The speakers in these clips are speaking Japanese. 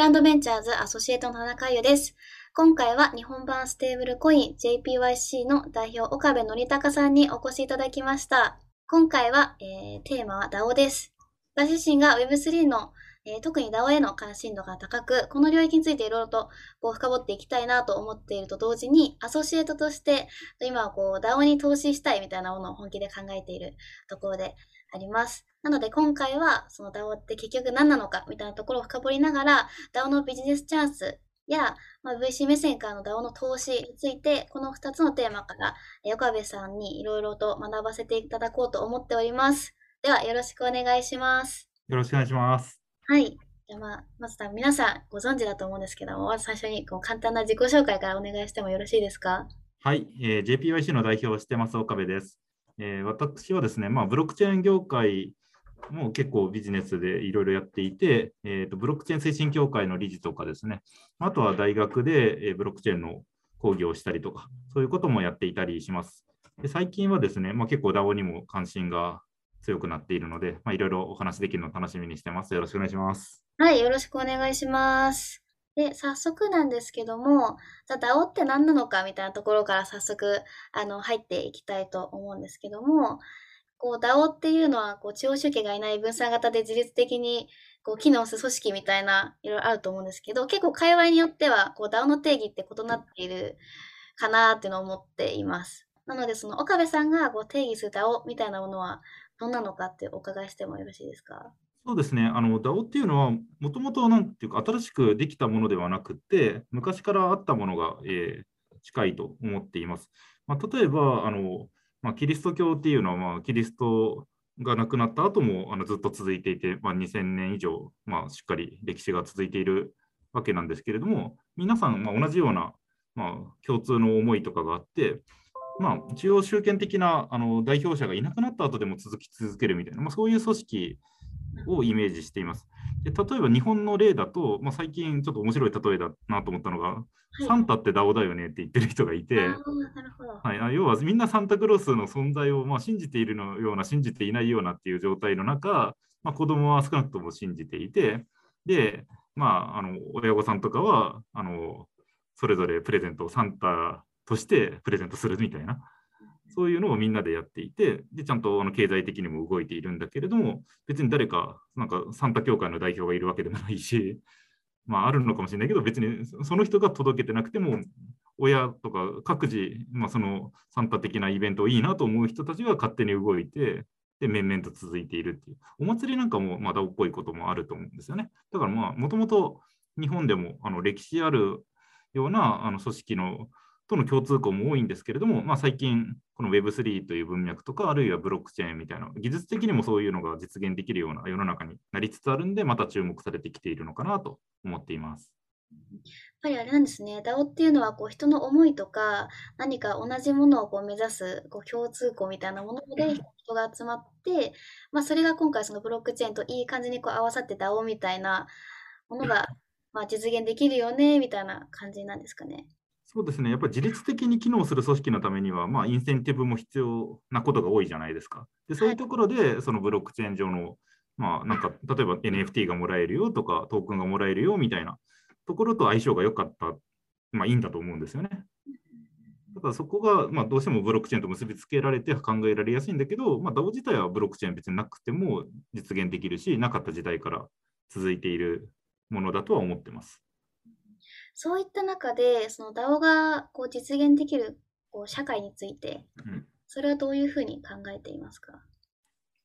イランドベンチャーズアソシエイトの田中優です。今回は日本版ステーブルコイン JPYC の代表岡部則隆さんにお越しいただきました。今回は、えー、テーマは DAO です。私自身が Web3 の、えー、特に DAO への関心度が高く、この領域についていろいろとこう深掘っていきたいなと思っていると同時に、アソシエイトとして今はこう DAO に投資したいみたいなものを本気で考えているところであります。なので今回はその DAO って結局何なのかみたいなところを深掘りながら DAO のビジネスチャンスや、まあ、VC 目線からの DAO の投資についてこの2つのテーマから岡部さんにいろいろと学ばせていただこうと思っております。ではよろしくお願いします。よろしくお願いします。はい。じゃまあ、まず皆さんご存知だと思うんですけども、まず最初にこう簡単な自己紹介からお願いしてもよろしいですか？はい、えー、JPYC の代表をしてます岡部です。えー、私はですね、まあ、ブロックチェーン業界も結構ビジネスでいろいろやっていて、えーと、ブロックチェーン推進協会の理事とかですね、あとは大学で、えブロックチェーンの講義をしたりとか、そういうこともやっていたりします。で最近はですね、まあ、結構 DAO にも関心が強くなっているので、いろいろお話できるのを楽しみにしてます。よろしくお願いします。はい、よろしくお願いします。で、早速なんですけども、じゃあ DAO って何なのかみたいなところから早速あの入っていきたいと思うんですけども、こう DAO っていうのはこう地方集計がいない分散型で自律的にこう機能する組織みたいないろいろあると思うんですけど、結構界隈によってはこう DAO の定義って異なっているかなっていうのを思っています。なので、その岡部さんがこう定義する DAO みたいなものはどんなのかってお伺いしてもよろしいですか？そうですね、あの DAO っていうのは、もともとなんていうか、新しくできたものではなくて、昔からあったものが、えー、近いと思っています。まあ、例えばあの、まあ、キリスト教っていうのは、まあ、キリストが亡くなった後もあのずっと続いていて、まあ、2000年以上、まあ、しっかり歴史が続いているわけなんですけれども、皆さん、まあ、同じような、まあ、共通の思いとかがあって、まあ、中央集権的なあの代表者がいなくなった後でも続き続けるみたいな、まあ、そういう組織をイメージしています。で例えば日本の例だと、まあ、最近ちょっと面白い例えだなと思ったのが、はい、サンタってダオだよねって言ってる人がいて、はい、要はみんなサンタクロースの存在をまあ信じているのような、信じていないようなっていう状態の中、まあ、子供は少なくとも信じていて、で、まあ、あの親御さんとかはあのそれぞれプレゼントをサンタとしてプレゼントするみたいな。そういうのをみんなでやっていて、でちゃんとあの経済的にも動いているんだけれども、別に誰か、なんかサンタ協会の代表がいるわけでもないし、まあ、あるのかもしれないけど、別にその人が届けてなくても、親とか各自、まあ、そのサンタ的なイベントをいいなと思う人たちが勝手に動いて、で、面々と続いているっていう。お祭りなんかもまだおっぽいこともあると思うんですよね。だからまあ、もともと日本でもあの歴史あるようなあの組織のとの共通項も多いんですけれども、まあ、最近、この Web3 という文脈とか、あるいはブロックチェーンみたいな、技術的にもそういうのが実現できるような世の中になりつつあるんで、また注目されてきているのかなと思っています。やっぱりあれなんですね、DAO っていうのはこう人の思いとか、何か同じものをこう目指すこう共通項みたいなもので人が集まって、まあ、それが今回、そのブロックチェーンといい感じにこう合わさって DAO みたいなものが まあ実現できるよねみたいな感じなんですかね。そうですね、やっぱり自律的に機能する組織のためには、まあ、インセンティブも必要なことが多いじゃないですか。でそういうところで、そのブロックチェーン上の、まあ、なんか例えば NFT がもらえるよとか、トークンがもらえるよみたいなところと相性が良かった、まあ、いいんだと思うんですよね。だからそこが、まあ、どうしてもブロックチェーンと結びつけられて考えられやすいんだけど、まあ、DAO 自体はブロックチェーン別になくても実現できるし、なかった時代から続いているものだとは思ってます。そういった中で、その DAO がこう実現できるこう社会について、それはどういうふうに考えていますか、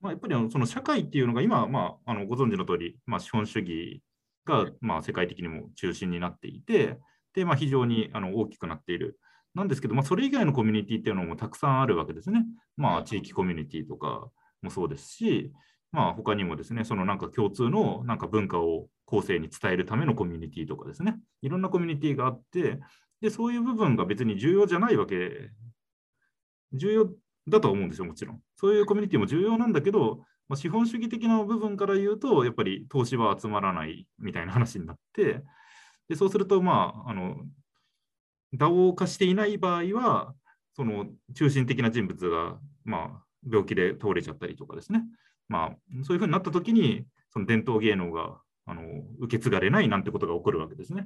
まあ、やっぱりその社会っていうのが今、まあ、あのご存知の通り、まあ、資本主義がまあ世界的にも中心になっていて、でまあ、非常にあの大きくなっている。なんですけど、まあ、それ以外のコミュニティっていうのもたくさんあるわけですね。まあ、地域コミュニティとかもそうですし、まあ、他にもですね、そのなんか共通のなんか文化を後世に伝えるためのコミュニティとかですね、いろんなコミュニティがあって、でそういう部分が別に重要じゃないわけ、重要だと思うんですよ、もちろん。そういうコミュニティも重要なんだけど、まあ、資本主義的な部分から言うと、やっぱり投資は集まらないみたいな話になって、でそうすると、まあ、あの、DAO 化していない場合は、その中心的な人物が、まあ、病気で倒れちゃったりとかですね、まあ、そういうふうになったときに、その伝統芸能があの受け継がれないなんてことが起こるわけですね。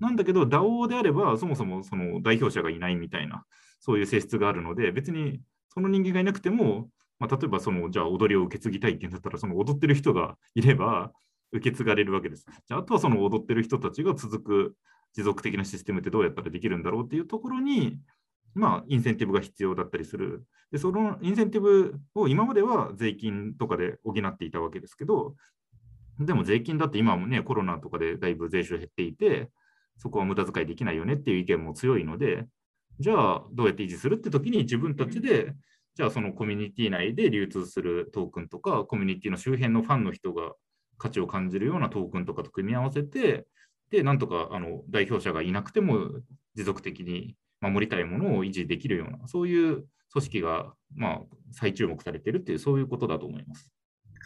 なんだけど、DAO であれば、そもそもその代表者がいないみたいな、そういう性質があるので、別にその人間がいなくても、まあ、例えばその、じゃあ踊りを受け継ぎたいっていうんだったら、その踊ってる人がいれば受け継がれるわけです。じゃあ、あとはその踊ってる人たちが続く持続的なシステムってどうやったらできるんだろうっていうところに、まあ、インセンティブが必要だったりする。で、そのインセンティブを今までは税金とかで補っていたわけですけど、でも税金だって今もね、コロナとかでだいぶ税収減っていて、そこは無駄遣いできないよねっていう意見も強いので、じゃあどうやって維持するって時に自分たちで、じゃあそのコミュニティ内で流通するトークンとか、コミュニティの周辺のファンの人が価値を感じるようなトークンとかと組み合わせて、で、なんとかあの代表者がいなくても持続的に守りたいものを維持できるような、そういう組織が、まあ、再注目されているっていう、そういうことだと思います。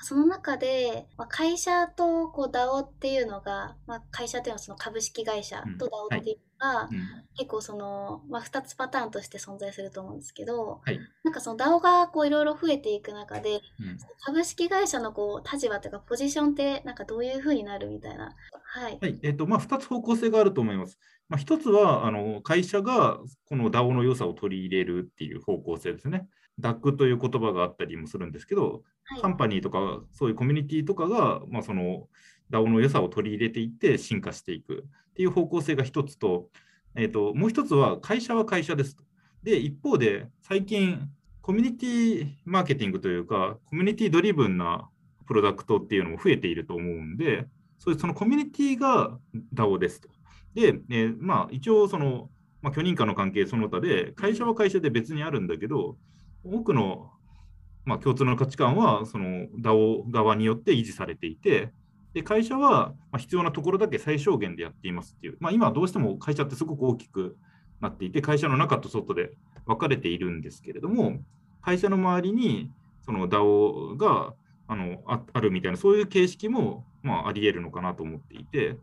その中で、まあ、会社とこう DAO っていうのが、まあ、会社っていうのはその株式会社と DAO っていうのが、うんはい、結構その、まあ、2つパターンとして存在すると思うんですけど、はい、なんかその DAO がこういろいろ増えていく中で、うん、株式会社のこう立場というかポジションってなんかどういうふうになるみたいな？はい。はい、えっ、ー、と、まあ、2つ方向性があると思います。まあ、1つは、あの会社がこの DAO の良さを取り入れるっていう方向性ですね。DAC という言葉があったりもするんですけど、はい、カンパニーとかそういうコミュニティとかが、まあ、その DAO の良さを取り入れていって進化していくっていう方向性が一つと、えーと、もう一つは会社は会社ですと。で、一方で最近コミュニティマーケティングというか、コミュニティドリブンなプロダクトっていうのも増えていると思うんで、そういうそのコミュニティが DAO ですと。で、えー、まあ一応その、まあ、許認可の関係その他で、会社は会社で別にあるんだけど、多くの、まあ、共通の価値観はその DAO 側によって維持されていて、で会社は必要なところだけ最小限でやっていますっていう、まあ、今どうしても会社ってすごく大きくなっていて、会社の中と外で分かれているんですけれども、会社の周りにその DAO があのあるみたいな、そういう形式も、まあ、あり得るのかなと思っていて、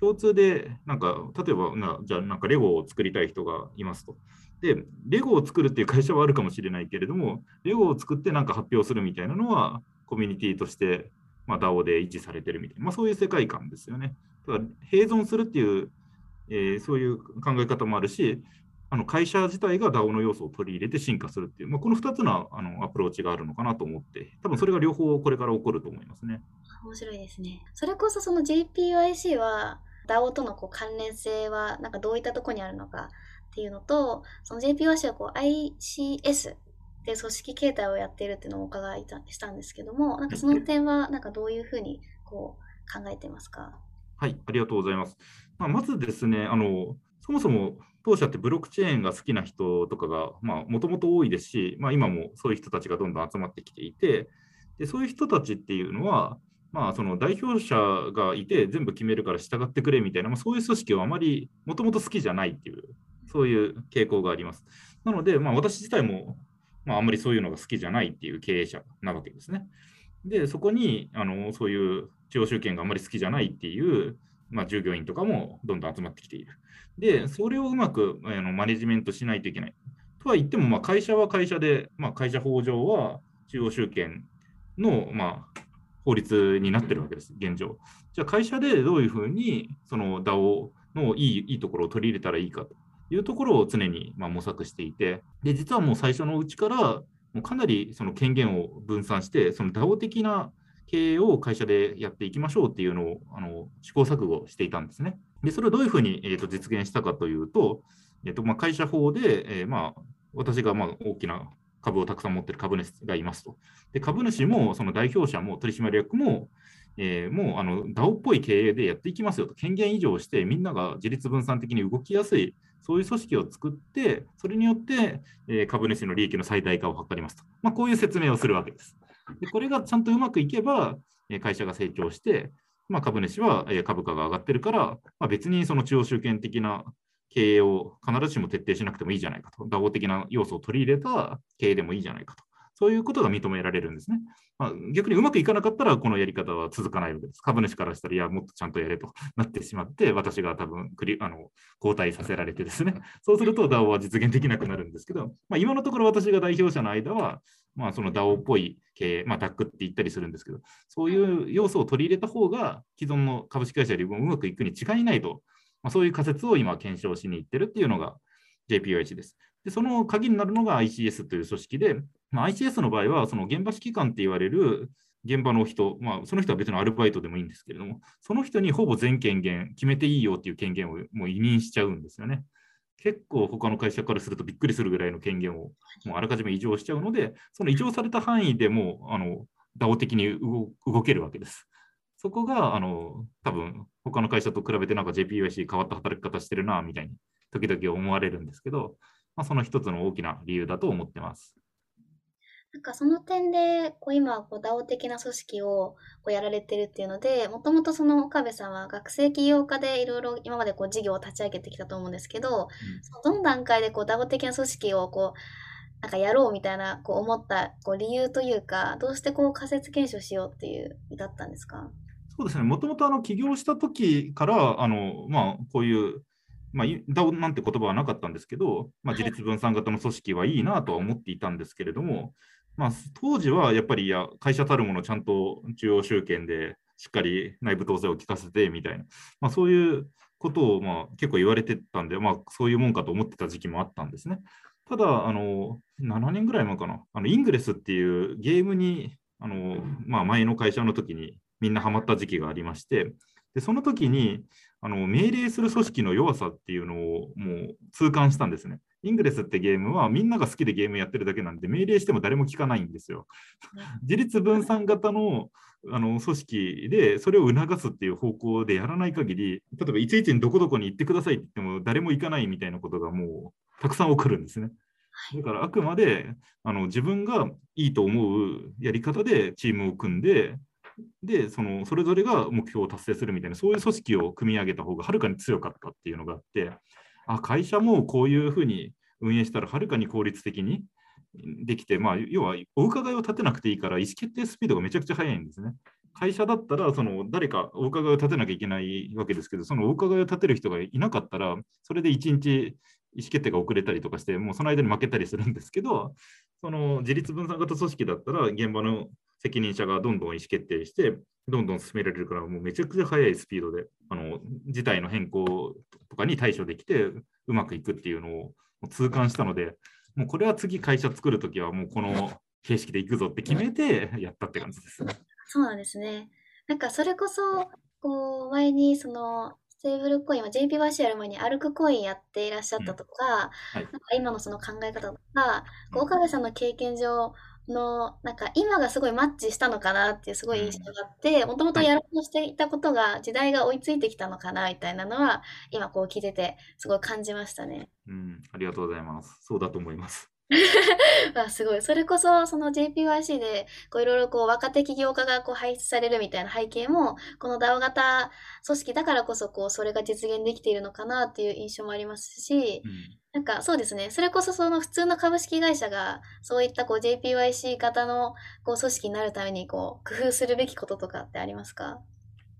共通で、なんか、例えばな、じゃあ、なんかレゴを作りたい人がいますと。で、レゴを作るっていう会社はあるかもしれないけれども、レゴを作ってなんか発表するみたいなのは、コミュニティとして、まあ、DAO で維持されてるみたいな、まあ、そういう世界観ですよね。だから併存するっていう、えー、そういう考え方もあるし、あの会社自体が DAO の要素を取り入れて進化するっていう、まあ、この2つのあのアプローチがあるのかなと思って、多分それが両方これから起こると思いますね。面白いですね。それこそその JPYC は DAO とのこう関連性はなんかどういったところにあるのかっていうのと、その JPYC はこう ICS で組織形態をやっているっていうのをお伺いしたんですけども、なんかその点はなんかどういうふうにこう考えてますか？はい、ありがとうございます。まあ、まずですね、あのそもそも当社ってブロックチェーンが好きな人とかがもともと多いですし、まあ、今もそういう人たちがどんどん集まってきていて、でそういう人たちっていうのは、まあ、その代表者がいて全部決めるから従ってくれみたいな、まあ、そういう組織をあまりもともと好きじゃないっていう、そういう傾向があります。なので、まあ、私自体も、まあ、あんまりそういうのが好きじゃないっていう経営者なわけですね。で、そこにあのそういう地方集権があんまり好きじゃないっていう、まあ、従業員とかもどんどん集まってきている。で、それをうまくあのマネジメントしないといけない。とは言っても、まあ、会社は会社で、まあ、会社法上は中央集権の、まあ、法律になってるわけです、現状。じゃあ会社でどういうふうにその DAO のいいいいところを取り入れたらいいかというところを常にま模索していて、で実はもう最初のうちからもうかなりその権限を分散して、その DAO 的な経営を会社でやっていきましょうっていうのをあの試行錯誤していたんですね。でそれをどういうふうに、えー、と実現したかというと、えーとまあ、会社法で、えー、まあ、私がまあ大きな株をたくさん持ってる株主がいますと。で株主もその代表者も取締役も、えー、もうあの DAO っぽい経営でやっていきますよと、権限移譲してみんなが自立分散的に動きやすい、そういう組織を作って、それによって、え、株主の利益の最大化を図りますと、まあ、こういう説明をするわけです。でこれがちゃんとうまくいけば、え会社が成長して、まあ、株主は株価が上がってるから、まあ、別にその中央集権的な経営を必ずしも徹底しなくてもいいじゃないかと、DAO 的な要素を取り入れた経営でもいいじゃないかと、そういうことが認められるんですね。まあ、逆にうまくいかなかったら、このやり方は続かないわけです。株主からしたら、いや、もっとちゃんとやれとなってしまって、私が多分クリあの交代させられてですね、そうすると DAO は実現できなくなるんですけど、まあ、今のところ私が代表者の間は、まあ、その DAO っぽい経営、まあ、DAC って言ったりするんですけど、そういう要素を取り入れた方が、既存の株式会社よりもうまくいくに違いないと、まあ、そういう仮説を今検証しに行ってるっていうのが JPYC です。でその鍵になるのが ICS という組織で、まあ、ICS の場合は、その現場指揮官って言われる現場の人、まあ、その人は別のアルバイトでもいいんですけれども、その人にほぼ全権限、決めていいよっていう権限をもう委任しちゃうんですよね。結構他の会社からするとびっくりするぐらいの権限をもうあらかじめ異常しちゃうので、その異常された範囲でもあの DAO 的に動けるわけです。そこがあの多分他の会社と比べてなんか JPYC 変わった働き方してるなみたいに時々思われるんですけど、まあ、その一つの大きな理由だと思ってます。なんかその点で、こう今、こう DAO 的な組織をこうやられてるっていうので、もともとその岡部さんは学生起業家でいろいろ今までこう事業を立ち上げてきたと思うんですけど、うん、そのどの段階でこう DAO 的な組織をこう、なんかやろうみたいなこう思ったこう理由というか、どうしてこう仮説検証しようっていうだったんですかそうですね、もともと起業した時からあの、まあ、こういうまあ、DAO なんて言葉はなかったんですけど、まあ、自立分散型の組織はいいなとは思っていたんですけれども、まあ、当時はやっぱりいや会社たるものちゃんと中央集権でしっかり内部統制を聞かせてみたいな、まあ、そういうことをまあ結構言われてたんで、まあ、そういうもんかと思ってた時期もあったんですね。ただ、あの7年ぐらい前かな、あのイングレスっていうゲームにあの、まあ、前の会社の時にみんなハマった時期がありまして、でその時にあの命令する組織の弱さっていうのをもう痛感したんですね。イングレスってゲームはみんなが好きでゲームやってるだけなんで命令しても誰も聞かないんですよ。自立分散型のあの組織でそれを促すっていう方向でやらない限り、例えばいちいちにどこどこに行ってくださいって言っても誰も行かないみたいなことがもうたくさん起こるんですね。だからあくまであの自分がいいと思うやり方でチームを組んで、でそのそれぞれが目標を達成するみたいな、そういう組織を組み上げた方がはるかに強かったっていうのがあって、あ会社もこういうふうに運営したらはるかに効率的にできて、まあ、要はお伺いを立てなくていいから意思決定スピードがめちゃくちゃ速いんですね。会社だったらその誰かお伺いを立てなきゃいけないわけですけど、そのお伺いを立てる人がいなかったら、それで1日意思決定が遅れたりとかして、もうその間に負けたりするんですけど、その自立分散型組織だったら、現場の責任者がどんどん意思決定して、どんどん進められるから、もうめちゃくちゃ速いスピードで、あの事態の変更とかに対処できて、うまくいくっていうのを痛感したので、もうこれは次会社作るときはもうこの形式でいくぞって決めてやったって感じです。そうなんですね。なんかそれこそ、こう前にそのステーブルコインは JPYC やる前にアルクコインやっていらっしゃったとか、うんはい、なんか今のその考え方とか、う岡部さんの経験上の、なんか今がすごいマッチしたのかなっていうすごい印象があって、もともとやろうとしていたことが時代が追いついてきたのかなみたいなのは、今こう聞いててすごい感じましたね。うん、ありがとうございます。そうだと思います。あすごい。それこそ、その JPYC で、こういろいろこう若手起業家がこう輩出されるみたいな背景も、この DAO 型組織だからこそ、こう、それが実現できているのかなっていう印象もありますし、うん、なんかそうですね。それこそその普通の株式会社が、そういったこう JPYC 型のこう組織になるために、こう、工夫するべきこととかってありますか？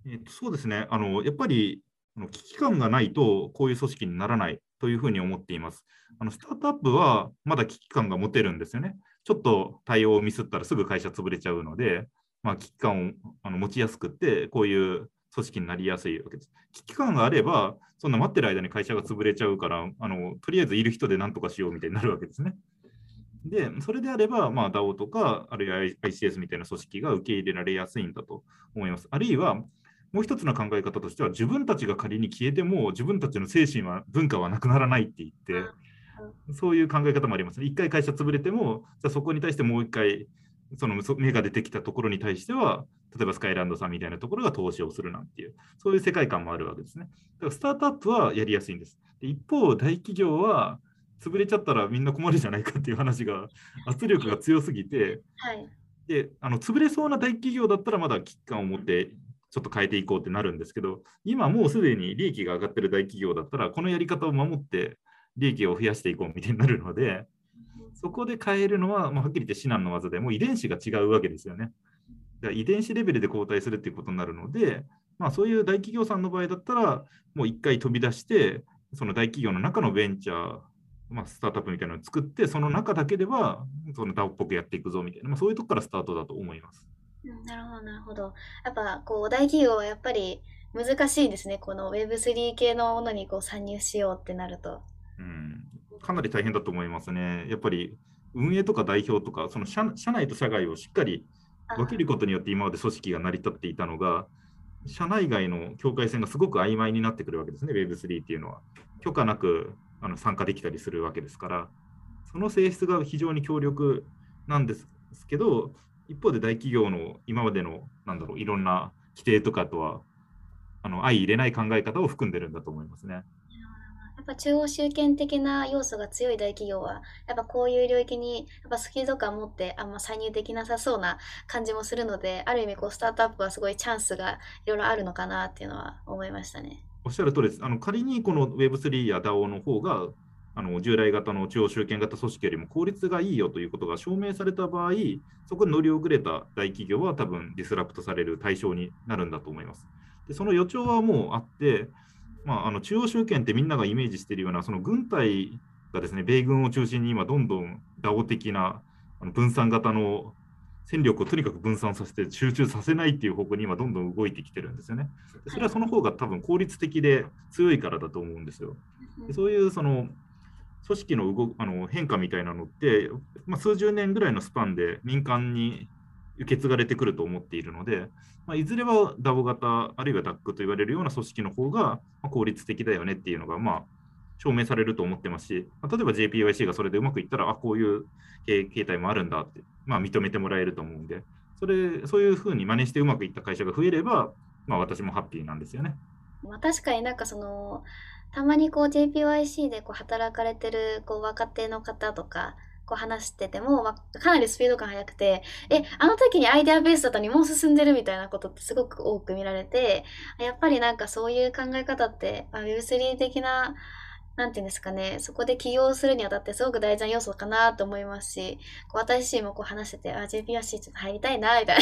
えっと、そうですね。あの、やっぱり、危機感がないと、こういう組織にならないというふうに思っています。あのスタートアップはまだ危機感が持てるんですよね。ちょっと対応をミスったらすぐ会社潰れちゃうので、まあ、危機感をあの持ちやすくって、こういう組織になりやすいわけです。危機感があれば、そんな待ってる間に会社が潰れちゃうから、あのとりあえずいる人で何とかしようみたいになるわけですね。で、それであれば、まあ、DAO とか、あるいは ICS みたいな組織が受け入れられやすいんだと思います。あるいは、もう一つの考え方としては、自分たちが仮に消えても、自分たちの精神は、文化はなくならないって言って、そういう考え方もありますね。一回会社潰れても、じゃそこに対してもう一回、その芽が出てきたところに対しては、例えばスカイランドさんみたいなところが投資をするなんていう、そういう世界観もあるわけですね。だからスタートアップはやりやすいんです。で一方、大企業は潰れちゃったらみんな困るじゃないかっていう話が、圧力が強すぎて、はい、であの潰れそうな大企業だったらまだ危機感を持ってちょっと変えていこうってなるんですけど、今もうすでに利益が上がってる大企業だったら、このやり方を守って利益を増やしていこうみたいになるので、そこで変えるのは、まあ、はっきり言って至難の技でもう遺伝子が違うわけですよね。だ遺伝子レベルで交代するっていうことになるので、まあ、そういう大企業さんの場合だったら、もう一回飛び出して、その大企業の中のベンチャー、まあ、スタートアップみたいなのを作って、その中だけでは、その DAO っぽくやっていくぞみたいな、まあ、そういうとこからスタートだと思います。うん、なるほど、なるほど。やっぱ、こう、大企業はやっぱり難しいですね。この Web3 系のものにこう参入しようってなると。うん、かなり大変だと思いますね。やっぱり、運営とか代表とか、その社社内と社外をしっかり分けることによって今まで組織が成り立っていたのが、社内外の境界線がすごく曖昧になってくるわけですね、Web3 っていうのは。許可なくあの参加できたりするわけですから、その性質が非常に強力なんですけど、一方で大企業の今までのなんだろういろんな規定とかとはあの相入れない考え方を含んでるんだと思いますね。ぱ中央集権的な要素が強い大企業は、やっぱこういう領域にやっぱスキルとか持ってあんま参入できなさそうな感じもするので、ある意味こうスタートアップはすごいチャンスがいろいろあるのかなっていうのは思いましたね。おっしゃる通りです。あの仮にこの Web3 や DAO の方があの従来型の中央集権型組織よりも効率がいいよということが証明された場合、そこに乗り遅れた大企業は多分ディスラプトされる対象になるんだと思います。でその予兆はもうあって、まあ、あの中央集権ってみんながイメージしているようなその軍隊がですね米軍を中心に今どんどん DAO 的なあの分散型の戦力をとにかく分散させて集中させないっていう方向に今どんどん動いてきてるんですよね。それはその方が多分効率的で強いからだと思うんですよ。でそういうその組織の動あの変化みたいなのって、まあ、数十年ぐらいのスパンで民間に受け継がれてくると思っているので、まあ、いずれは DAO 型、あるいは DAC と言われるような組織の方が効率的だよねっていうのが、まあ、証明されると思ってますし、まあ、例えば JPYC がそれでうまくいったら、あ、こういう形態もあるんだって、まあ、認めてもらえると思うんで、それそういうふうに真似してうまくいった会社が増えれば、まあ、私もハッピーなんですよね。まあ、確かになんかそのたまにこう JPYC でこう働かれてるこう若手の方とかこう話してても、まあ、かなりスピード感速くて、え、あの時にアイデアベースだったのにもう進んでるみたいなことってすごく多く見られて、やっぱりなんかそういう考え方って、まあ、Web3 的な、なんていうんですかね、そこで起業するにあたってすごく大事な要素かなと思いますし、こう私自身もこう話してて、あ、JPRC ちょっと入りたいな、みたい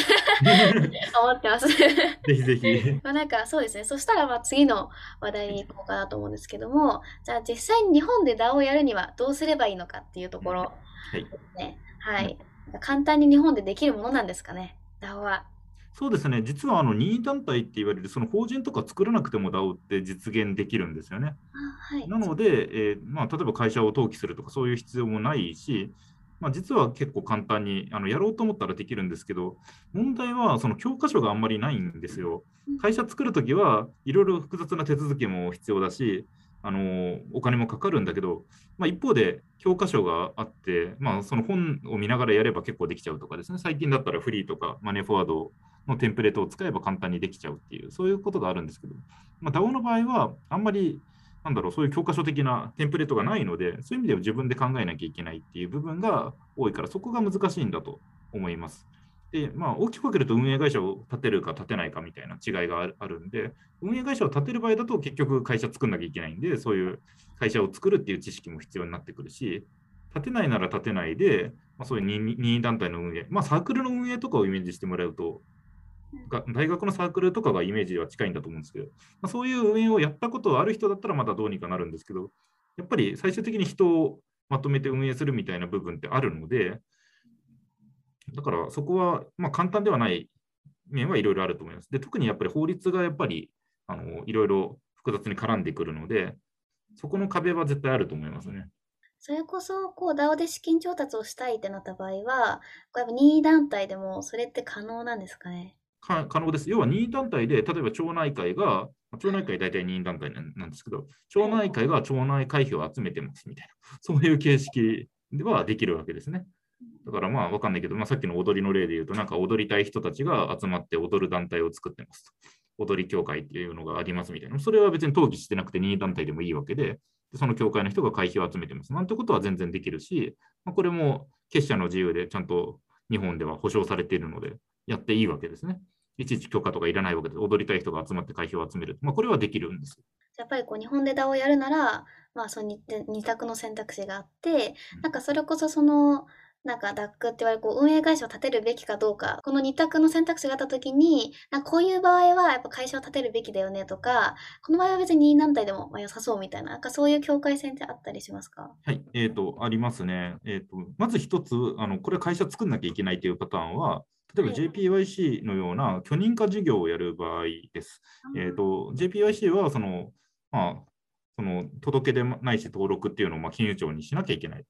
な 思ってます。ぜひぜひ。まあなんかそうですね、そしたらまあ次の話題に行こうかなと思うんですけども、じゃあ実際に日本で DAO をやるにはどうすればいいのかっていうところ。はい。ね、はい。簡単に日本でできるものなんですかね、DAO は。そうですね、実はあの任意団体って言われるその法人とか作らなくても DAO って実現できるんですよね。はい、なので、えー、まあ、例えば会社を登記するとかそういう必要もないし、まあ、実は結構簡単にあのやろうと思ったらできるんですけど、問題はその教科書があんまりないんですよ。会社作るときはいろいろ複雑な手続きも必要だし、あのお金もかかるんだけど、まあ、一方で教科書があって、まあ、その本を見ながらやれば結構できちゃうとかですね、最近だったらフリーとかマネーフォワードのテンプレートを使えば簡単にできちゃうっていう、そういうことがあるんですけど、まあ、DAO の場合はあんまりなんだろう、そういう教科書的なテンプレートがないので、そういう意味では自分で考えなきゃいけないっていう部分が多いから、そこが難しいんだと思います。で、まあ、大きく分けると運営会社を立てるか立てないかみたいな違いがあるんで、運営会社を立てる場合だと結局会社作んなきゃいけないんで、そういう会社を作るっていう知識も必要になってくるし、立てないなら立てないで、まあ、そういう任意団体の運営、まあ、サークルの運営とかをイメージしてもらうと、大学のサークルとかがイメージでは近いんだと思うんですけど、まあ、そういう運営をやったことある人だったらまだどうにかなるんですけど、やっぱり最終的に人をまとめて運営するみたいな部分ってあるので、だからそこはまあ簡単ではない面はいろいろあると思います。で特にやっぱり法律がやっぱりあのいろいろ複雑に絡んでくるので、そこの壁は絶対あると思いますね。それこそ、こう、DAO で資金調達をしたいってなった場合は、これやっぱ任意団体でもそれって可能なんですかね？可能です。要は任意団体で、例えば町内会が、町内会大体任意団体なんですけど、町内会が町内会費を集めてますみたいな、そういう形式ではできるわけですね。だからまあわかんないけど、まあ、さっきの踊りの例で言うと、なんか踊りたい人たちが集まって踊る団体を作ってますと。踊り協会っていうのがありますみたいな。それは別に登記してなくて任意団体でもいいわけで、その協会の人が会費を集めてます。なんてことは全然できるし、まあ、これも結社の自由でちゃんと日本では保障されているので、やっていいわけですね。いちいち許可とかいらないわけで、踊りたい人が集まって会費を集める。まあ、これはできるんです。やっぱりこう日本で DAO をやるなら、まあその 2, 2択の選択肢があって、なんかそれこそその、なんか DAC って言われるこう運営会社を立てるべきかどうか、この2択の選択肢があったときに、なんかこういう場合はやっぱ会社を立てるべきだよねとか、この場合は別に任体でもまあ良さそうみたいな、なんかそういう境界線ってあったりしますか？はい、えーと、ありますね。えーと、まず一つあの、これ会社作んなきゃいけないというパターンは、例えばはい JPYC のような許認可事業をやる場合です。えーと、JPYC はその、まあ、その届け出ないし登録っていうのをまあ金融庁にしなきゃいけない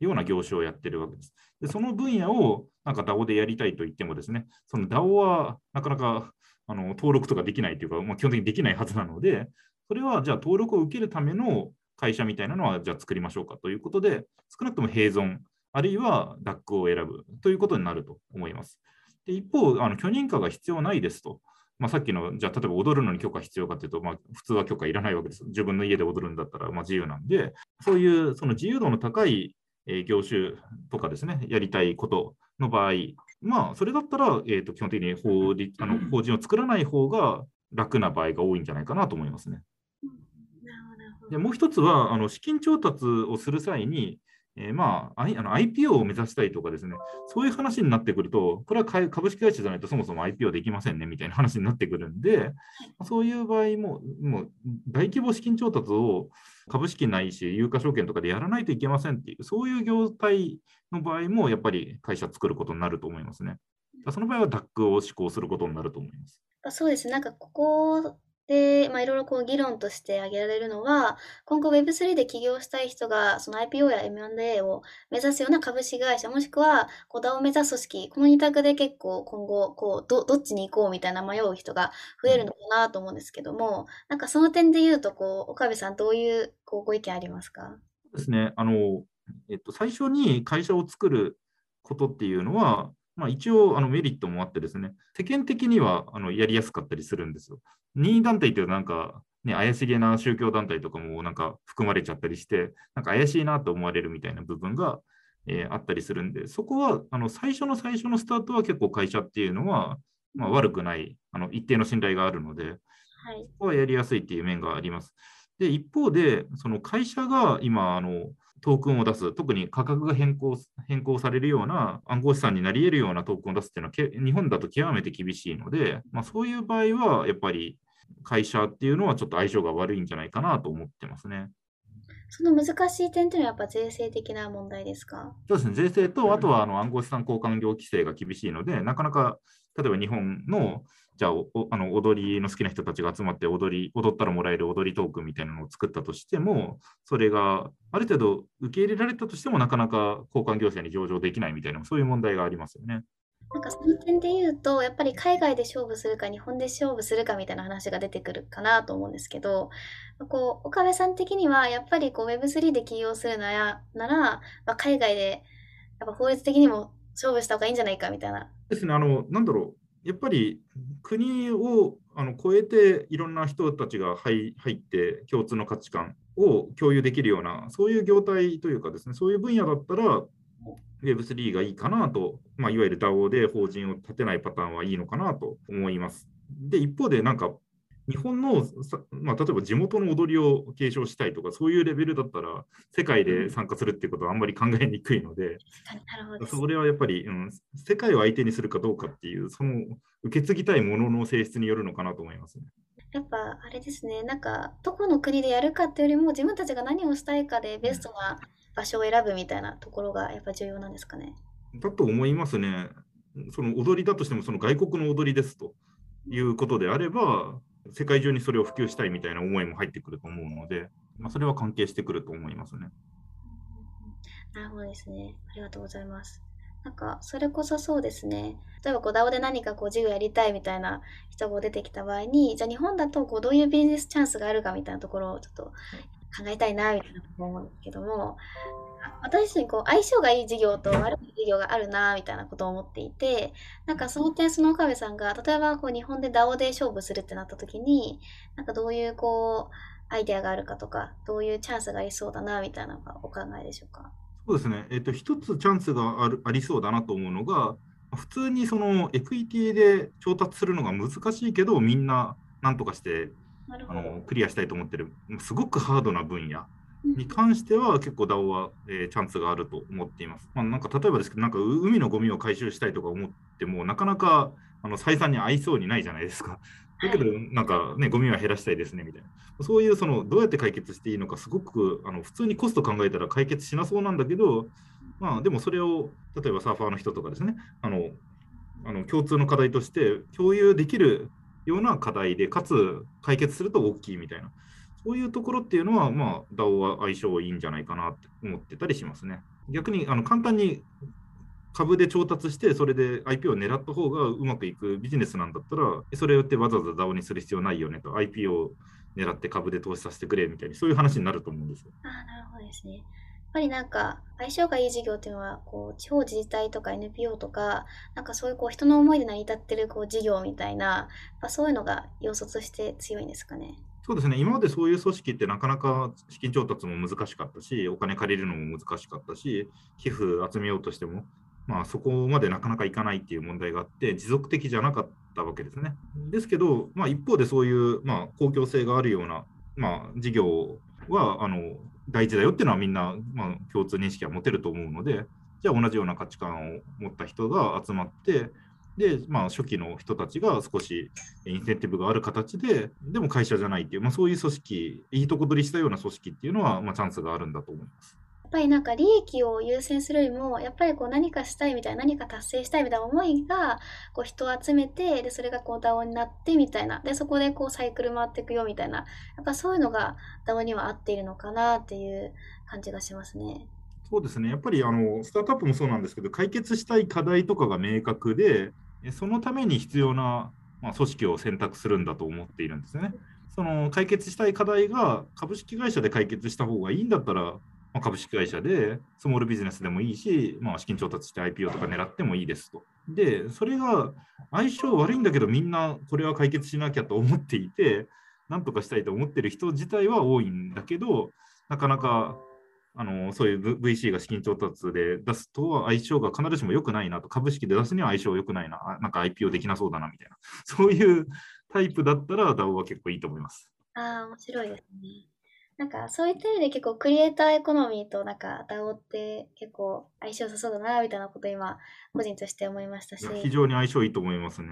ような業種をやってるわけです。でその分野をなんか DAO でやりたいと言ってもですね、その DAO はなかなかあの登録とかできないというか、まあ、基本的にできないはずなので、それはじゃあ登録を受けるための会社みたいなのはじゃあ作りましょうかということで、少なくとも並存、あるいは DAC を選ぶということになると思います。で一方、あの許認可が必要ないですと。まあ、さっきの、じゃあ、例えば踊るのに許可必要かというと、まあ、普通は許可いらないわけです。自分の家で踊るんだったら、まあ、自由なんで、そういうその自由度の高いえー業種とかですね、やりたいことの場合、まあ、それだったら、えー、と基本的に法律あの法人を作らない方が楽な場合が多いんじゃないかなと思いますね。でもう一つは、あの資金調達をする際に、えーまあ、I- あの IPO を目指したいとかですね、そういう話になってくると、これはか株式会社じゃないとそもそも IPO できませんねみたいな話になってくるんで、そういう場合も、もう大規模資金調達を株式ないし、有価証券とかでやらないといけませんっていう、そういう業態の場合も、やっぱり会社作ることになると思いますね。その場合は DAC を施行することになると思います。あそうですね。なんかここで、まあ、いろいろこう議論として挙げられるのは、今後 Web3 で起業したい人が、その IPO や M&A を目指すような株式会社、もしくは、こう DAO を目指す組織、この二択で結構今後、こう、ど、どっちに行こうみたいな迷う人が増えるのかなと思うんですけども、なんかその点で言うと、こう、岡部さんどういう、こう、ご意見ありますか？ですね、あの、えっと、最初に会社を作ることっていうのは、まあ、一応あのメリットもあってですね、世間的にはあのやりやすかったりするんですよ。任意団体っていうとなんか、ね、怪しげな宗教団体とかもなんか含まれちゃったりして、なんか怪しいなと思われるみたいな部分が、えーあったりするんで、そこはあの最初の最初のスタートは結構会社っていうのは、まあ、悪くない、あの一定の信頼があるので、はい。ここはやりやすいっていう面があります。で、一方で、その会社が今、あのトークンを出す、特に価格が変更変更されるような暗号資産になり得るようなトークンを出すっていうのはけ、日本だと極めて厳しいので、まあ、そういう場合は、やっぱり会社っていうのはちょっと相性が悪いんじゃないかなと思ってますね。その難しい点っていうのはやっぱ税制的な問題ですか？そうですね、税制と、あとはあの暗号資産交換業規制が厳しいので、なかなか、例えば日本の、じゃああの踊りの好きな人たちが集まって踊り、踊ったらもらえる踊りトークンみたいなのを作ったとしても、それがある程度受け入れられたとしても、なかなか交換業者に上場できないみたいな、そういう問題がありますよね。なんかその点で言うと、やっぱり海外で勝負するか、日本で勝負するかみたいな話が出てくるかなと思うんですけど、こう、岡部さん的には、やっぱりこう Web3 で起業するなら、ならまあ、海外で、やっぱ法律的にも勝負した方がいいんじゃないかみたいな。ですね、あの、なんだろう、やっぱり国をあの超えていろんな人たちが入入って共通の価値観を共有できるような、そういう業態というかですね、そういう分野だったら Web3 がいいかなと、まあ、いわゆる DAO で法人を立てないパターンはいいのかなと思います。で、一方でなんか日本のさ、まあ、例えば地元の踊りを継承したいとか、そういうレベルだったら、世界で参加するっていうことはあんまり考えにくいので。それはやっぱり、うん、世界を相手にするかどうかっていう、その受け継ぎたいものの性質によるのかなと思いますね。やっぱあれですね、なんかどこの国でやるかっていうよりも自分たちが何をしたいかでベストな場所を選ぶみたいなところがやっぱ重要なんですかね？だと思いますね。その踊りだとしても、その外国の踊りですということであれば、世界中にそれを普及したいみたいな思いも入ってくると思うので、まあ、それは関係してくると思いますね。なるほどですね。ありがとうございます。なんか、それこそそうですね。例えば、こう、DAO で何かこう、事業やりたいみたいな人が出てきた場合に、じゃあ日本だと、こう、どういうビジネスチャンスがあるかみたいなところをちょっと考えたいな、みたいなと思うんですけども、私自身、こう、相性がいい事業と悪い事業があるな、みたいなことを思っていて、なんかその点、その岡部さんが、例えば、こう、日本で DAO で勝負するってなった時に、なんかどういう、こう、アイデアがあるかとか、どういうチャンスがありそうだな、みたいなのがお考えでしょうか？そうですね、えっと、一つチャンスがあるありそうだなと思うのが、普通にそのエクイティで調達するのが難しいけど、みんななんとかしてあのクリアしたいと思ってる、すごくハードな分野に関しては結構 DAO は、えー、チャンスがあると思っています。まあ、なんか例えばですけど、なんか海のゴミを回収したいとか思っても、なかなかあの採算に合いそうにないじゃないですか。だけど、なんかね、ゴミは減らしたいですねみたいな。そういうそのどうやって解決していいのか、すごくあの普通にコスト考えたら解決しなそうなんだけど、まあ、でもそれを例えばサーファーの人とかですね、あのあの共通の課題として共有できるような課題で、かつ解決すると大きいみたいな。そういうところっていうのは、まあ、DAO は相性いいんじゃないかなって思ってたりしますね。逆にあの簡単に株で調達して、それで IP を狙った方がうまくいくビジネスなんだったら、それをってわざわざ DAO にする必要ないよねと、IP を狙って株で投資させてくれみたいに、そういう話になると思うんですよ。あなるほどですね。やっぱりなんか相性がいい事業っていうのはこう地方自治体とか NPO とかなんかそういうこう人の思いで成り立ってるこう事業みたいな、まあ、そういうのが要素として強いんですかね。そうですね、今までそういう組織ってなかなか資金調達も難しかったし、お金借りるのも難しかったし、寄付集めようとしても、まあ、そこまでなかなかいかないっていう問題があって、持続的じゃなかったわけですね。ですけど、まあ、一方でそういう、まあ、公共性があるような、まあ、事業はあの大事だよっていうのはみんな、まあ、共通認識は持てると思うので、じゃあ同じような価値観を持った人が集まって、で、まあ、初期の人たちが少しインセンティブがある形で、でも会社じゃないっていう、まあ、そういう組織、いいとこ取りしたような組織っていうのは、まあ、チャンスがあるんだと思います。やっぱりなんか利益を優先するよりも、やっぱりこう何かしたいみたいな、何か達成したいみたいな思いが、こう人を集めて、で、それがこう DAO になってみたいな、で、そこでこうサイクル回っていくよみたいな、やっぱそういうのが DAO には合っているのかなっていう感じがしますね。そうですね、やっぱりあのスタートアップもそうなんですけど、解決したい課題とかが明確で、そのために必要な、まあ、組織を選択するんだと思っているんですね。その解決したい課題が株式会社で解決した方がいいんだったら、まあ、株式会社でスモールビジネスでもいいし、まあ、資金調達して IPO とか狙ってもいいですと。で、それが相性悪いんだけど、みんなこれは解決しなきゃと思っていて、なんとかしたいと思ってる人自体は多いんだけど、なかなかあのそういう VC が資金調達で出すと相性が必ずしも良くないなと、株式で出すには相性良くないな、なんか IPO できなそうだなみたいな、そういうタイプだったら DAO は結構いいと思います。ああ、面白いですね。なんかそういった意味で結構クリエイターエコノミーとなんか DAO って結構相性良さそうだなみたいなこと今個人として思いましたし。非常に相性いいと思いますね。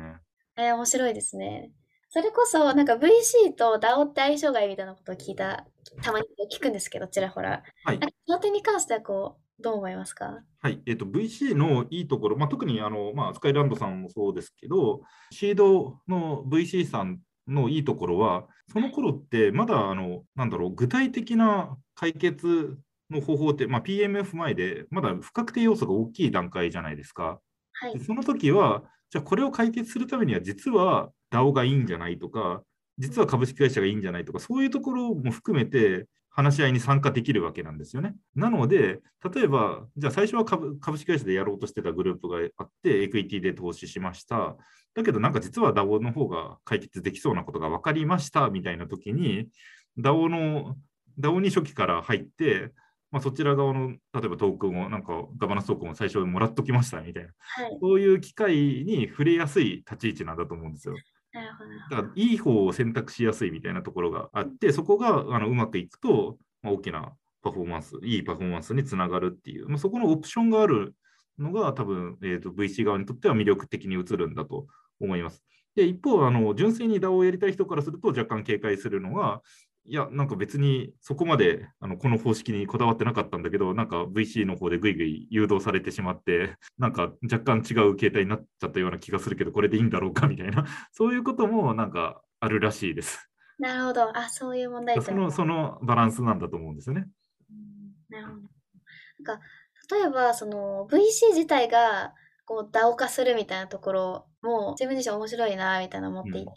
えー、面白いですね。それこそ、なんか VC と DAO って相性がいいみたいなことを聞いた、たまに聞くんですけど、ちらほら。はい。その点に関しては、こう、どう思いますか？はい、えっ、ー、と、VC のいいところ、まあ、特にあの、まあ、スカイランドさんもそうですけど、シードの VC さんのいいところは、その頃ってまだ、あの、なんだろう、具体的な解決の方法って、まあ、PMF 前で、まだ不確定要素が大きい段階じゃないですか。はい、その時は、じゃあこれを解決するためには、実は DAO がいいんじゃないとか、実は株式会社がいいんじゃないとか、そういうところも含めて話し合いに参加できるわけなんですよね。なので、例えば、じゃあ最初は株式会社でやろうとしてたグループがあって、エクイティで投資しました。だけど、なんか実は DAO の方が解決できそうなことが分かりましたみたいな時に、DAO の DAO に初期から入って、まあ、そちら側の例えばトークンをなんかガバナンストークンを最初もらっときましたみたいな、はい、そういう機会に触れやすい立ち位置なんだと思うんですよ。だからいい方を選択しやすいみたいなところがあって、そこがあのうまくいくと、まあ、大きなパフォーマンス、いいパフォーマンスにつながるっていう、まあ、そこのオプションがあるのが多分、えーと、VC 側にとっては魅力的に映るんだと思います。で一方あの、純粋に DAO をやりたい人からすると若干警戒するのは、いや、なんか別にそこまであのこの方式にこだわってなかったんだけど、なんか VC の方でぐいぐい誘導されてしまって、なんか若干違う形態になっちゃったような気がするけど、これでいいんだろうかみたいな、そういうこともなんかあるらしいです。なるほど。あ、そういう問題そのそのバランスなんだと思うんですよね。なるほど。なんか例えば、その VC 自体がこう、ダオ化するみたいなところも自分自身面白いなみたいな思っていて、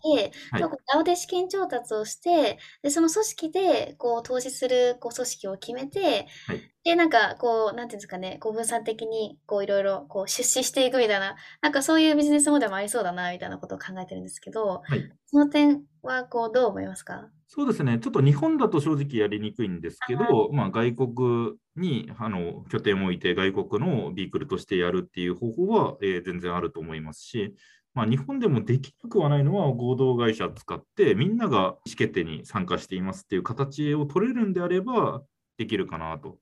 うん。はい、で資金調達をしてでその組織でこう投資するこう組織を決めて、はい、でなんかこうなんていうんですかねこう分散的にこういろいろこう出資していくみたいななんかそういうビジネスモデルもありそうだなみたいなことを考えてるんですけど、はい、その点はこうどう思いますか？そうですね、ちょっと日本だと正直やりにくいんですけど、まあ、外国にあの拠点を置いて、外国のビークルとしてやるっていう方法は、えー、全然あると思いますし、まあ、日本でもできなくはないのは合同会社を使ってみんなが意思決定に参加していますっていう形を取れるんであればできるかなと。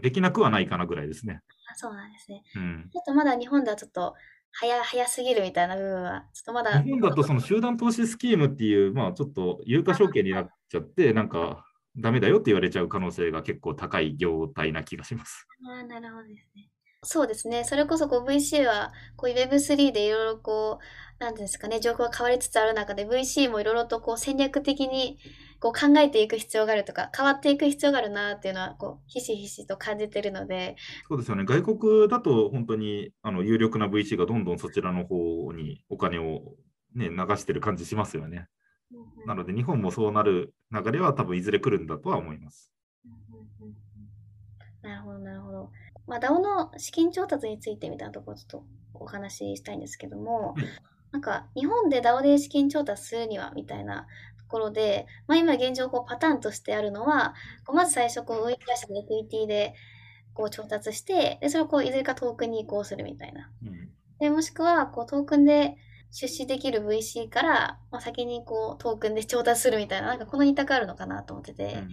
できなくはないかなぐらいですね。あそうなんですね。うん、ちょっとまだ日本ではちょっと早早すぎるみたいな部分は、ちょっとまだ。日本だとその集団投資スキームっていう、まあ、ちょっと有価証券になっちゃって、なんかダメだよって言われちゃう可能性が結構高い業態な気がします。あーなるほどですね。そうですね。それこそこう VC はこういう Web3 でいろいろこう、なんていうんですかね、状況が変わりつつある中で VC もいろいろとこう戦略的にこう考えていく必要があるとか、変わっていく必要があるなっていうのは、こう、ひしひしと感じてるので、そうですよね。外国だと本当にあの有力な VC がどんどんそちらの方にお金を、ね、流してる感じしますよね。なので日本もそうなる流れは多分いずれ来るんだとは思います。なるほど、なるほど。まあ、DAO の資金調達についてみたいなところをちょっとお話ししたいんですけども、はいなんか日本で DAO で資金調達するにはみたいなところで、まあ、今現状こうパターンとしてあるのは、こうまず最初こう運営会社でエクイティでこう調達して、でそれをこういずれかトークンに移行するみたいな。うんでもしくはこうトークンで出資できる VC から、まあ、先にこうトークンで調達するみたいな、なんかこの2択あるのかなと思ってて、うんうん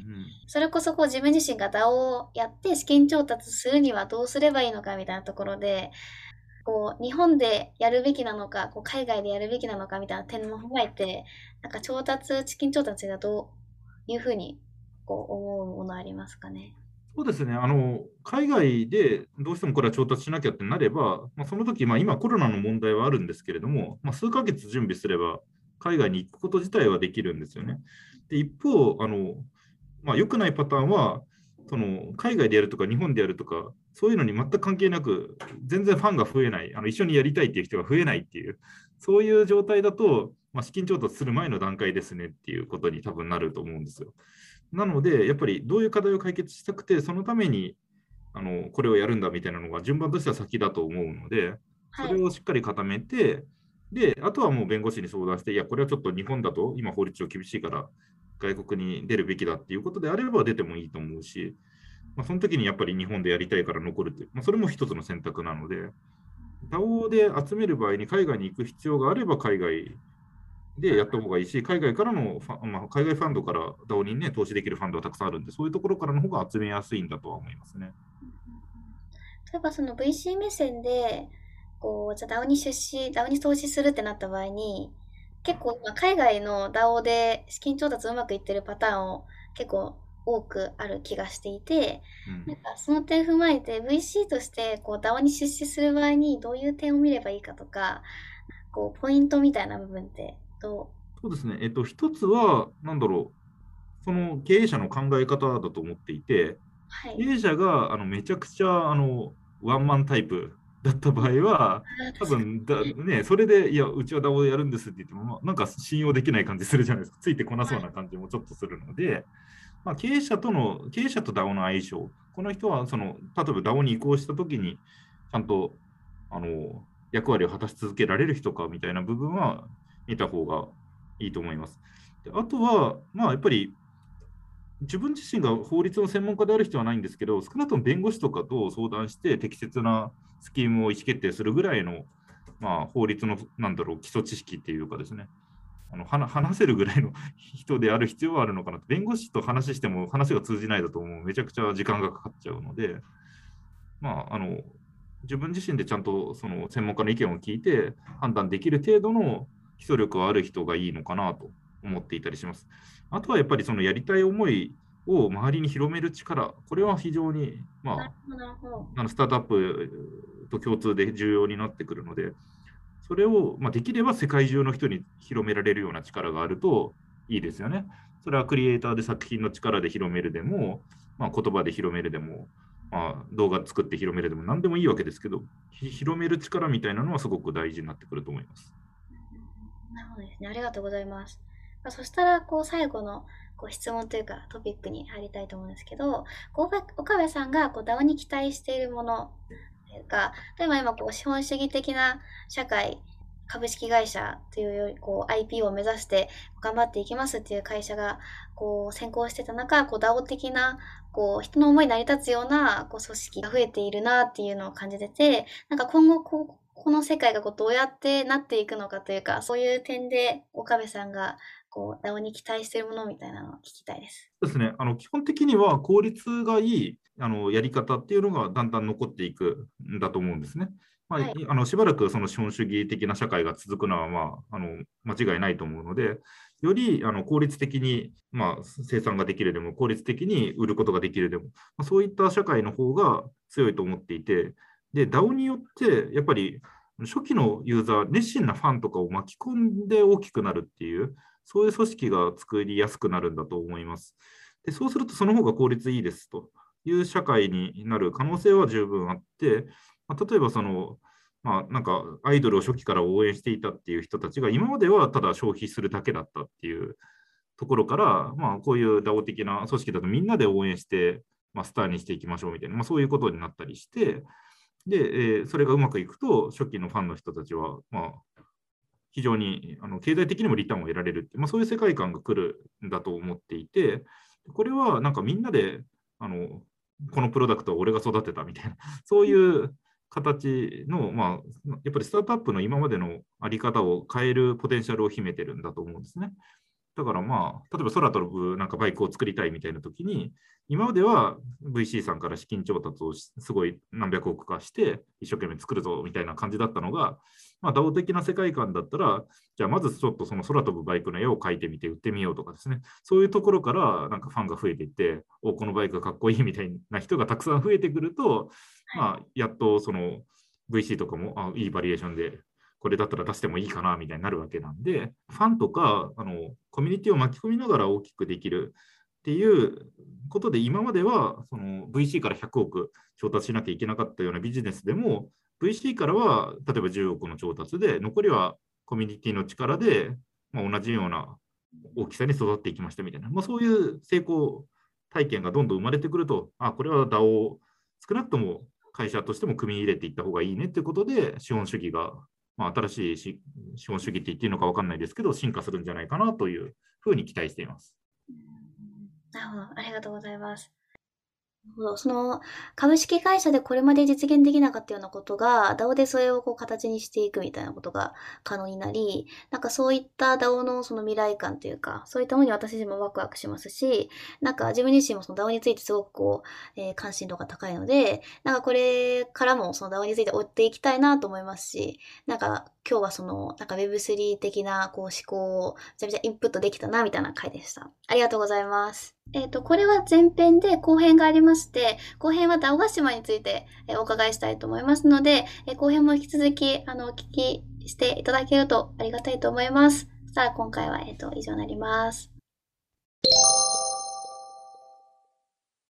それこそこう自分自身が DAO をやって資金調達するにはどうすればいいのかみたいなところで、こう日本でやるべきなのか、こう海外でやるべきなのかみたいな点も踏まえて、なんか調達、資金調達がどういうふうにこう思うものありますかね。そうですねあの、海外でどうしてもこれは調達しなきゃってなれば、まあ、その時、まあ、今コロナの問題はあるんですけれども、まあ、数ヶ月準備すれば海外に行くこと自体はできるんですよね。で一方、あのまあ、良くないパターンは、その海外でやるとか日本でやるとか、そういうのに全く関係なく、全然ファンが増えない、あの一緒にやりたいっていう人が増えないっていう、そういう状態だと、まあ、資金調達する前の段階ですねっていうことに多分なると思うんですよ。なので、やっぱりどういう課題を解決したくて、そのためにあのこれをやるんだみたいなのが順番としては先だと思うので、はい。それをしっかり固めて、で、あとはもう弁護士に相談して、いや、これはちょっと日本だと今法律上厳しいから、外国に出るべきだっていうことであれば出てもいいと思うし、まあ、その時にやっぱり日本でやりたいから残るっていう、まあ、それも一つの選択なので、DAO で集める場合に海外に行く必要があれば海外でやった方がいいし、海外からのファン、まあ、海外ファンドから DAO にね、投資できるファンドはたくさんあるんで、そういうところからの方が集めやすいんだとは思いますね。例えばその VC 目線で、こう、じゃあ DAO に出資、DAO に投資するってなった場合に、結構今海外の DAO で資金調達うまくいってるパターンを結構多くある気がしていて、うんなんかその点踏まえて VC としてこう DAO に出資する場合にどういう点を見ればいいかとか、こうポイントみたいな部分ってどそうですね、えっと、一つは、なんだろう、その経営者の考え方だと思っていて、うはい。経営者があのめちゃくちゃあのワンマンタイプだった場合は、多分だ、ね、それで、いや、うちは DAO でやるんですって言っても、まあなんか信用できない感じするじゃないですか、ついてこなそうな感じもちょっとするので、まあ、経営者との、経営者と DAO の相性、この人はその、例えば DAO に移行したときに、ちゃんとあの役割を果たし続けられる人かみたいな部分は見た方がいいと思います。であとは、まあ、やっぱり自分自身が法律の専門家である必要はないんですけど、少なくとも弁護士とかと相談して適切なスキームを意思決定するぐらいの、まあ、法律のなんだろう基礎知識っていうかですね、あの話せるぐらいの 人である必要はあるのかなと。弁護士と話しても話が通じないだともうめちゃくちゃ時間がかかっちゃうので、まあ、あの自分自身でちゃんとその専門家の意見を聞いて判断できる程度の基礎力がある人がいいのかなと思っていたりします。あとはやっぱりそのやりたい思いを周りに広める力、これは非常に、まあ、のスタートアップと共通で重要になってくるので、それを、まあ、できれば世界中の人に広められるような力があるといいですよね。それはクリエイターで作品の力で広めるでも、まあ、言葉で広めるでも、まあ、動画作って広めるでも何でもいいわけですけど、ひ広める力みたいなのはすごく大事になってくると思います。なるほどですね。ありがとうございます。まあそしたら、こう、最後のこう質問というかトピックに入りたいと思うんですけど、こう岡部さんがこう DAO に期待しているものというか、例えば今、こう、資本主義的な社会、株式会社というより、こう、IP を目指して頑張っていきますっていう会社が、こう、先行してた中、こう、DAO 的な、こう、人の思いに成り立つような、こう、組織が増えているなっていうのを感じてて、なんか今後、こう、この世界がこうどうやってなっていくのかというか、そういう点で岡部さんがこう DAO に期待しているものみたいなのを聞きたいです。そうですね。あの基本的には効率がいいあのやり方っていうのがだんだん残っていくんだと思うんですね。まあ、はい、あのしばらくその資本主義的な社会が続くのは、まあ、あの間違いないと思うので、よりあの効率的に、まあ、生産ができるでも、効率的に売ることができるでも、まあ、そういった社会の方が強いと思っていて、で、DAO によって、やっぱり初期のユーザー、熱心なファンとかを巻き込んで大きくなるっていう、そういう組織が作りやすくなるんだと思います。でそうすると、その方が効率いいですという社会になる可能性は十分あって、まあ、例えばその、まあ、なんかアイドルを初期から応援していたっていう人たちが今まではただ消費するだけだったっていうところから、まあ、こういう DAO 的な組織だとみんなで応援して、まあ、スターにしていきましょうみたいな、まあ、そういうことになったりして、で、えー、それがうまくいくと、初期のファンの人たちは、まあ、非常にあの経済的にもリターンを得られるって、まあ、そういう世界観が来るんだと思っていて、これはなんかみんなであのこのプロダクトは俺が育てたみたいな、そういう形の、まあ、やっぱりスタートアップの今までのあり方を変えるポテンシャルを秘めてるんだと思うんですね。だからまあ、例えば空飛ぶなんかバイクを作りたいみたいな時に、今までは VC さんから資金調達をすごい何百億かして、一生懸命作るぞみたいな感じだったのが、まあ、DAO 的な世界観だったら、じゃあまずちょっとその空飛ぶバイクの絵を描いてみて売ってみようとかですね、そういうところからなんかファンが増えていって、おこのバイクがかっこいいみたいな人がたくさん増えてくると、まあ、やっとその VC とかもあいいバリエーションでこれだったら出してもいいかなみたいになるわけなんで、ファンとかあのコミュニティを巻き込みながら大きくできるっていうことで、今まではその VC から100億調達しなきゃいけなかったようなビジネスでも、VC からは例えば10億の調達で、残りはコミュニティの力で、まあ、同じような大きさに育っていきましたみたいな、まあ、そういう成功体験がどんどん生まれてくると、あ、これは DAO を少なくとも会社としても組み入れていった方がいいねっていうことで、資本主義が、まあ、新しい資本主義って言っていいのか分かんないですけど、進化するんじゃないかなというふうに期待しています。なるほど、ありがとうございます。その株式会社でこれまで実現できなかったようなことが DAO でそれをこう形にしていくみたいなことが可能になり、なんかそういった DAO のその未来感というか、そういったものに私自身もワクワクしますし、なんか自分自身もその DAO についてすごくこう、えー、関心度が高いので、なんかこれからもその DAO について追っていきたいなと思いますし、なんか今日はその、なんか Web3 的なこう思考をめちゃめちゃインプットできたなみたいな回でした。ありがとうございます。えっ、ー、と、これは前編で後編がありまして、後編はダオガ島についてお伺いしたいと思いますので、後編も引き続き、あの、お聞きしていただけるとありがたいと思います。さあ、今回は、えっ、と、以上になります。